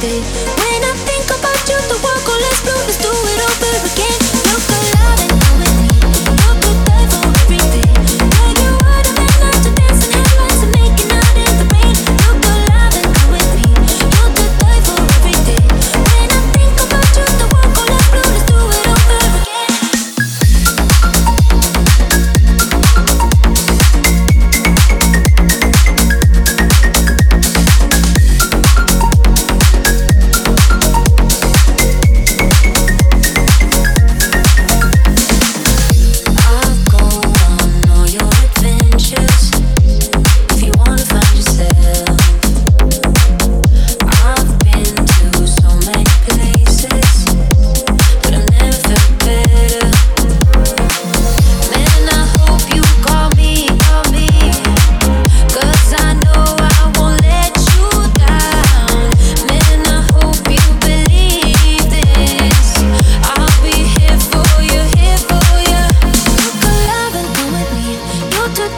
day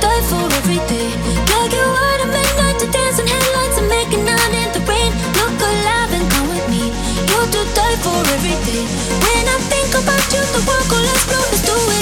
die for everything. Midnight to dance in headlights and make a in the rain. Look alive and come with me. You die for everything. When I think about you, the world will explode. Let's do it.